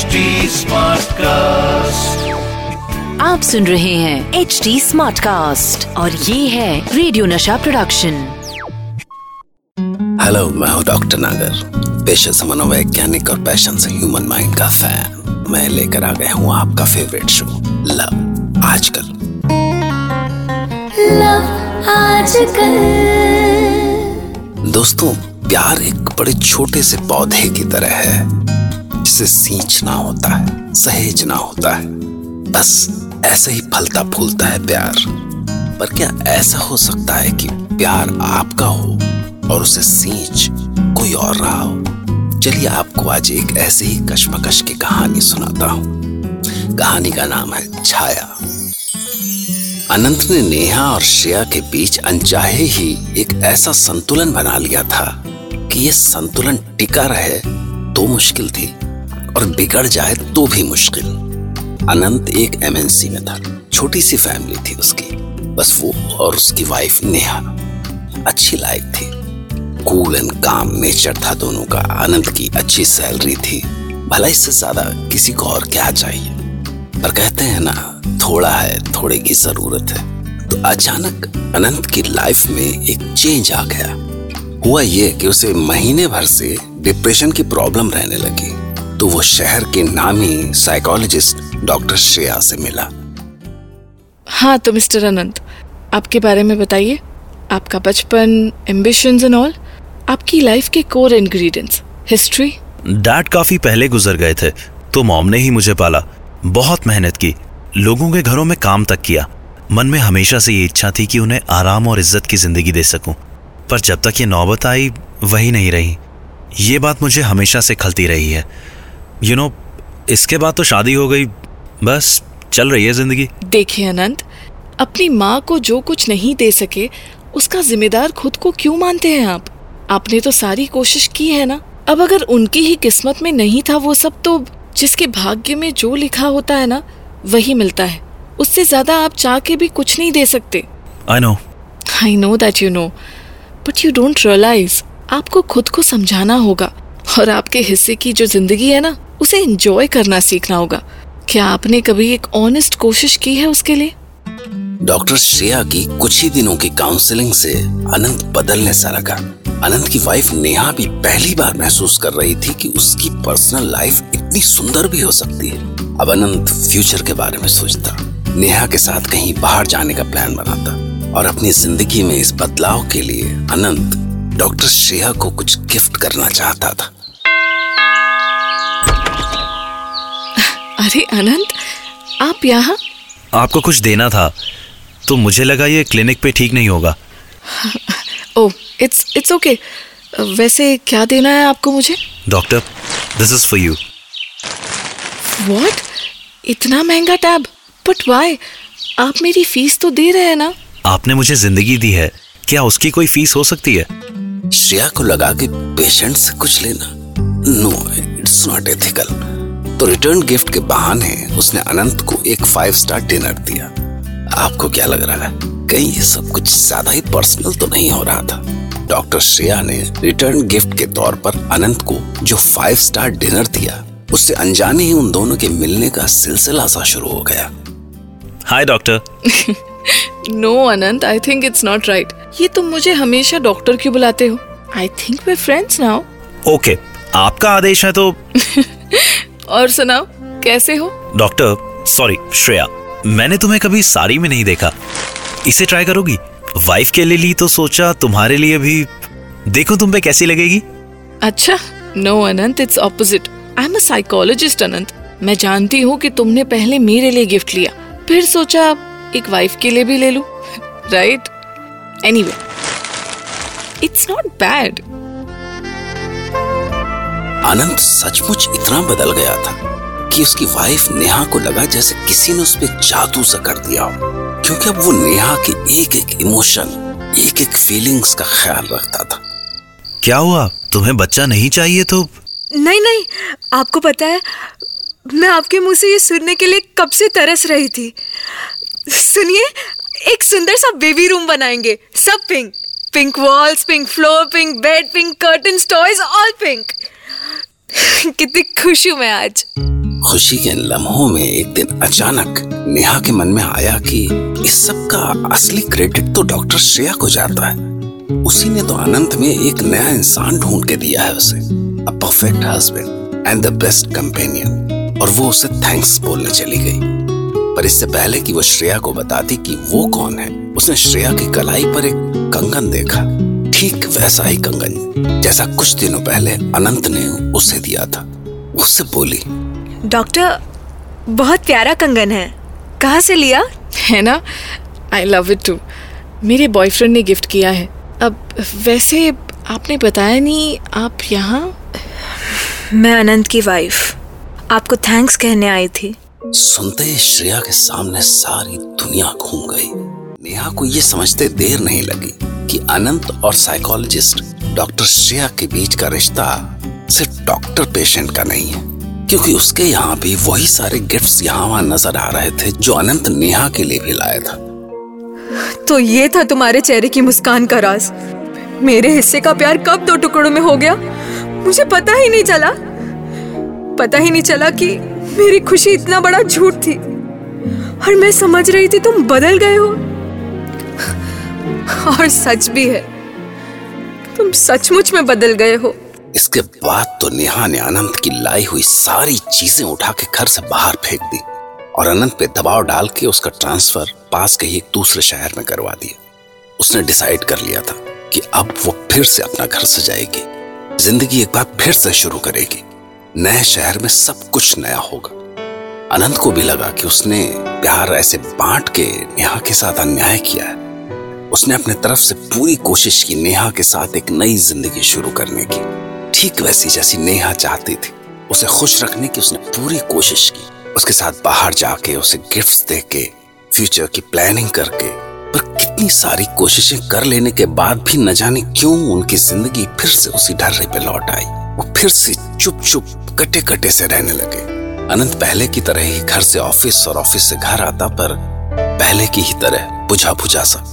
HD cast आप सुन रहे हैं एच डी स्मार्ट कास्ट और ये है रेडियो नशा प्रोडक्शन हेलो मैं हूँ डॉक्टर नागर पेशे से मनोवैज्ञानिक और पैशन से ह्यूमन माइंड का फ़ैन मैं लेकर आ गया हूँ आपका फेवरेट शो लव आजकल। लव आजकल। दोस्तों प्यार एक बड़े छोटे से पौधे की तरह है। जिसे सींचना होता है सहेजना होता है। बस ऐसे ही फलता फूलता है प्यार। पर क्या ऐसा हो सकता है कि प्यार आपका हो और उसे सींच कोई और रहा हो? चलिए आपको आज एक ऐसे ही कश्मकश की कहानी सुनाता हूँ। कहानी का नाम है छाया। अनंत ने नेहा और श्रेया के बीच अनचाहे ही एक ऐसा संतुलन बना लिया था कि ये संतुलन टिका रहे तो मुश्किल थी। और बिगड़ जाए तो भी मुश्किल। अनंत एक एमएनसी में था। छोटी सी फैमिली थी उसकी। बस वो और उसकी वाइफ नेहा। अच्छी लाइफ थी। कूल एंड काम नेचर था दोनों का। अनंत की अच्छी सैलरी थी। भला इससे ज़्यादा किसी को और क्या चाहिए? पर कहते हैं ना, थोड़ा है, थोड़े की ज़रूरत है। तो अचानक अनंत की लाइफ में एक चेंज आ गया। हुआ ये कि उसे महीने भर से डिप्रेशन की प्रॉब्लम रहने लगी। तो वो शहर के नामी साइकोलॉजिस्ट डॉक्टर श्रेया से मिला। हाँ तो मिस्टर अनंत आपके बारे में बताइए। आपका बचपन एम्बिशंस एंड ऑल आपकी लाइफ के कोर इंग्रेडिएंट्स हिस्ट्री डैड काफ़ी पहले गुजर गए थे तो मॉम ने ही मुझे पाला। बहुत मेहनत की लोगों के घरों में काम तक किया। मन में हमेशा से ये इच्छा थी कि उन्हें आराम और इज़्ज़त की ज़िंदगी दे सकूँ। पर जब तक ये नौबत आई वही नहीं रही। ये बात मुझे हमेशा से खलती रही है। यू नो इसके बाद तो शादी हो गई। बस चल रही है ज़िंदगी। देखिए अनंत अपनी माँ को जो कुछ नहीं दे सके उसका जिम्मेदार खुद को क्यों मानते हैं आप? आपने तो सारी कोशिश की है ना? अब अगर उनकी ही किस्मत में नहीं था वो सब तो जिसके भाग्य में जो लिखा होता है ना वही मिलता है। उससे ज़्यादा आप चाह के भी कुछ नहीं दे सकते। I know I know that you know but you don't realise आपको खुद को समझाना होगा। और आपके हिस्से की जो ज़िंदगी है ना, उसे एंजॉय करना सीखना होगा। क्या आपने कभी एक ऑनेस्ट कोशिश की है उसके लिए? डॉक्टर श्रेया की कुछ ही दिनों की काउंसलिंग से अनंत बदलने सा लगा अनंत की वाइफ नेहा भी पहली बार महसूस कर रही थी कि उसकी पर्सनल लाइफ इतनी सुंदर भी हो सकती है। अब अनंत फ्यूचर के बारे में सोचता। नेहा के साथ कहीं बाहर जाने का प्लान बनाता और अपनी ज़िंदगी में इस बदलाव के लिए अनंत डॉक्टर श्रेया को कुछ गिफ्ट करना चाहता था। अरे अनंत आप यहाँ? आपको कुछ देना था तो मुझे लगा ये क्लिनिक पे ठीक नहीं होगा। ओ इट्स इट्स ओके वैसे क्या देना है आपको मुझे? Doctor this is for you what इतना महँगा टैब? बट व्हाई आप मेरी फ़ीस तो दे रहे हैं ना? आपने मुझे ज़िंदगी दी है क्या उसकी कोई फ़ीस हो सकती है? श्रेया को लगा कि पेशेंट से कुछ लेना। नो इट्स नॉट एथिकल तो रिटर्न गिफ्ट के बहाने उसने अनंत को एक फाइव स्टार डिनर दिया। आपको क्या लग रहा है? कहीं ये सब कुछ ज़्यादा ही पर्सनल तो नहीं हो रहा था? डॉक्टर श्रेया ने रिटर्न गिफ्ट के तौर पर अनंत को जो फाइव स्टार डिनर दिया उससे अनजाने ही उन दोनों के मिलने का सिलसिला सा शुरू हो गया। Hi doctor no Anant I think it's not right ये तुम मुझे हमेशा डॉक्टर क्यों बुलाते हो? I think we friends now okay आपका आदेश है तो और सुनाओ कैसे हो? डॉक्टर सॉरी श्रेया मैंने तुम्हें कभी साड़ी में नहीं देखा। इसे ट्राई करोगी? वाइफ के लिए ली तो सोचा तुम्हारे लिए भी। देखो तुम पे कैसी लगेगी? अच्छा no Anant it's opposite I am a psychologist Anant. मैं जानती हूँ कि तुमने पहले मेरे लिए गिफ्ट लिया फिर सोचा एक वाइफ के लिए भी ले लूँ। Right anyway it's not bad Anant सचमुच इतना बदल गया था कि उसकी वाइफ नेहा को लगा जैसे किसी ने उस पर जादू सा कर दिया हो। क्योंकि अब वो नेहा के एक एक इमोशन एक एक फीलिंग्स का ख्याल रखता था। क्या हुआ? तुम्हें बच्चा नहीं चाहिए तो? नहीं नहीं आपको पता है मैं आपके मुँह से ये सुनने के लिए कब से तरस रही थी। सुनिए एक सुंदर सा बेबी रूम बनाएँगे सब pink pink walls pink floor pink bed pink curtain toys all pink कितनी खुश हूँ मैं आज। खुशी के लम्हों में एक दिन अचानक नेहा के मन में आया कि इस सब का असली क्रेडिट तो डॉक्टर श्रेया को जाता है। उसी ने तो अनंत में एक नया इंसान ढूंढ के दिया है उसे a perfect husband and the best companion और वो उसे थैंक्स बोलने चली गई। पर इससे पहले कि वो श्रेया को बताती कि वो कौन है, उसने श्रेया की कलाई पर एक कंगन देखा। ठीक वैसा ही कंगन जैसा कुछ दिनों पहले अनंत ने उसे दिया था। उससे बोली डॉक्टर बहुत प्यारा कंगन है। कहाँ से लिया? है ना? आई लव इट टू मेरे बॉयफ्रेंड ने गिफ्ट किया है। अब वैसे आपने बताया नहीं आप यहाँ? मैं अनंत की वाइफ आपको थैंक्स कहने आई थी। सुनते ही श्रेया के सामने सारी दुनिया घूम गई। नेहा को ये समझते देर नहीं लगी। कि अनंत और साइकोलॉजिस्ट डॉक्टर श्रेया के बीच का रिश्ता सिर्फ़ डॉक्टर पेशेंट का नहीं है, क्योंकि उसके यहाँ भी वही सारे गिफ्ट्स यहाँ वहाँ नज़र आ रहे थे जो अनंत नेहा के लिए भी लाया था। तो ये था तुम्हारे चेहरे की मुस्कान का राज। मेरे हिस्से का प्यार कब दो टुकड़ों में हो गया? मुझे पता ही नहीं चला। पता ही नहीं चला कि मेरी खुशी इतना बड़ा झूठ थी। और मैं समझ रही थी तुम बदल गए हो। और सच भी है। तुम सचमुच में बदल गए हो। इसके बाद तो नेहा ने अनंत की लाई हुई सारी चीज़ें उठा के घर से बाहर फेंक दी और अनंत पे दबाव डाल के उसका ट्रांसफ़र पास के ही एक दूसरे शहर में करवा दिया। उसने डिसाइड कर लिया था कि अब वो फिर से अपना घर सजाएगी। ज़िंदगी एक बार फिर से शुरू करेगी। नए शहर में सब कुछ नया होगा। अनंत को भी लगा कि उसने प्यार ऐसे बांट के नेहा के साथ अन्याय किया है। उसने अपने तरफ़ से पूरी कोशिश की नेहा के साथ एक नई ज़िंदगी शुरू करने की। ठीक वैसी जैसी नेहा चाहती थी। उसे खुश रखने की उसने पूरी कोशिश की। उसके साथ बाहर जाके उसे गिफ्ट्स दे के फ्यूचर की प्लानिंग करके, पर कितनी सारी कोशिशें कर लेने के बाद भी न जाने क्यों उनकी ज़िंदगी फिर से उसी ढर्रे पे लौट आई। वो फिर से चुप चुप कटे कटे से रहने लगे। अनंत पहले की तरह ही घर से ऑफ़िस और ऑफ़िस से घर आता, पर पहले की ही तरह बुझा बुझा सा।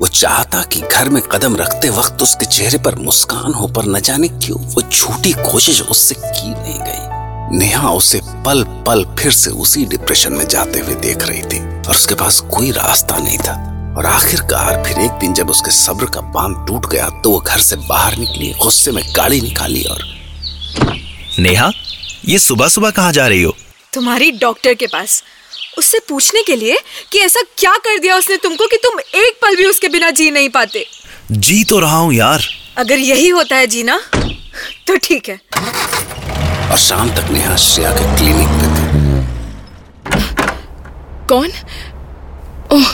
वो चाहता कि घर में कदम रखते वक्त उसके चेहरे पर मुस्कान हो पर न जाने क्यों वो झूठी कोशिश उससे की नहीं गई। नेहा उसे पल पल फिर से उसी डिप्रेशन में जाते हुए देख रही थी और उसके पास कोई रास्ता नहीं था। और आखिरकार फिर एक दिन जब उसके सब्र का बाँध टूट गया तो वो घर से बाहर निकली गुस्से में गाड़ी निकाली और नेहा ये सुबह सुबह कहाँ जा रही हो? तुम्हारी डॉक्टर के पास। उससे पूछने के लिए कि ऐसा क्या कर दिया उसने तुमको कि तुम एक पल भी उसके बिना जी नहीं पाते? जी तो रहा हूँ यार। अगर यही होता है जीना तो ठीक है। और शाम तक नेहा श्रेया के क्लिनिक पे थे। कौन? ओह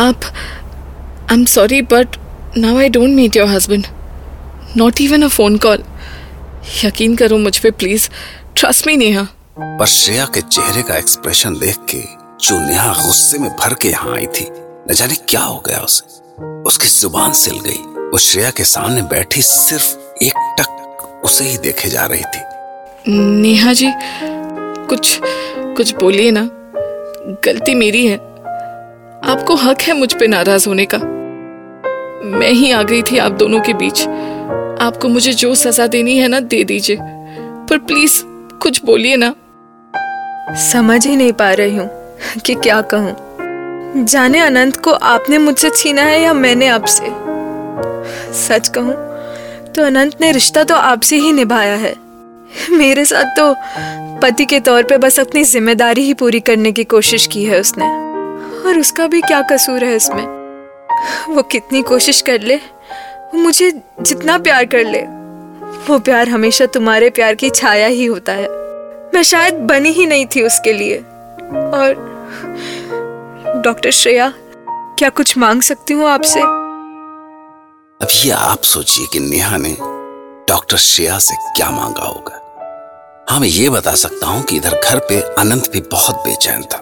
आप I am sorry but now I don't meet your husband not even a phone call यकीन करो मुझ पे प्लीज़ ट्रस्ट मी नेहा. पर श्रेया के चेहरे का एक्सप्रेशन देख के जो नेहा गुस्से में भर के यहाँ आई थी, न जाने क्या हो गया उसे। उसकी ज़ुबान सिल गई। वो श्रेया के सामने बैठी सिर्फ़ एक टक उसे ही देखे जा रही थी। नेहा जी, कुछ कुछ बोलिए ना। गलती मेरी है। आपको हक है मुझ पे नाराज़ होने का। मैं ही आ गई थी आप दोनों के बीच। आपको मुझे जो सजा देनी है ना, दे दीजिए। पर प्लीज़, कुछ बोलिए ना। समझ ही नहीं पा रही हूँ कि क्या कहूँ। जाने अनंत को आपने मुझसे छीना है या मैंने आपसे? सच कहूँ तो अनंत ने रिश्ता तो आपसे ही निभाया है। मेरे साथ तो पति के तौर पे बस अपनी ज़िम्मेदारी ही पूरी करने की कोशिश की है उसने। और उसका भी क्या कसूर है इसमें? वो कितनी कोशिश कर ले, वो मुझे जितना प्यार कर ले, वो प्यार हमेशा तुम्हारे प्यार की छाया ही होता है। मैं शायद बनी ही नहीं थी उसके लिए। और डॉक्टर श्रेया, क्या कुछ मांग सकती हूँ आपसे? अब ये आप सोचिए कि नेहा ने डॉक्टर श्रेया से क्या मांगा होगा। हाँ मैं ये बता सकता हूँ कि इधर घर पे अनंत भी बहुत बेचैन था।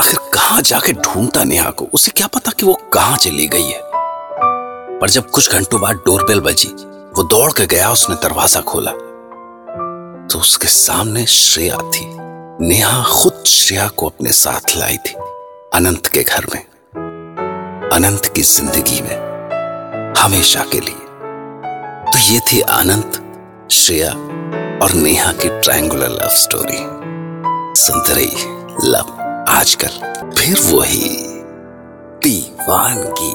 आखिर कहाँ जाके ढूंढता नेहा को? उसे क्या पता कि वो कहाँ चली गई है। पर जब कुछ घंटों बाद डोरबेल बजी, वो दौड़ के गया, उसने दरवाज़ा खोला। तो उसके सामने श्रेया थी। नेहा खुद श्रेया को अपने साथ लाई थी, अनंत के घर में। अनंत की ज़िंदगी में, हमेशा के लिए। तो ये थी अनंत, श्रेया और नेहा की ट्रायंगुलर लव स्टोरी सुनते रहिए, लव, आजकल, फिर वही, दीवानगी।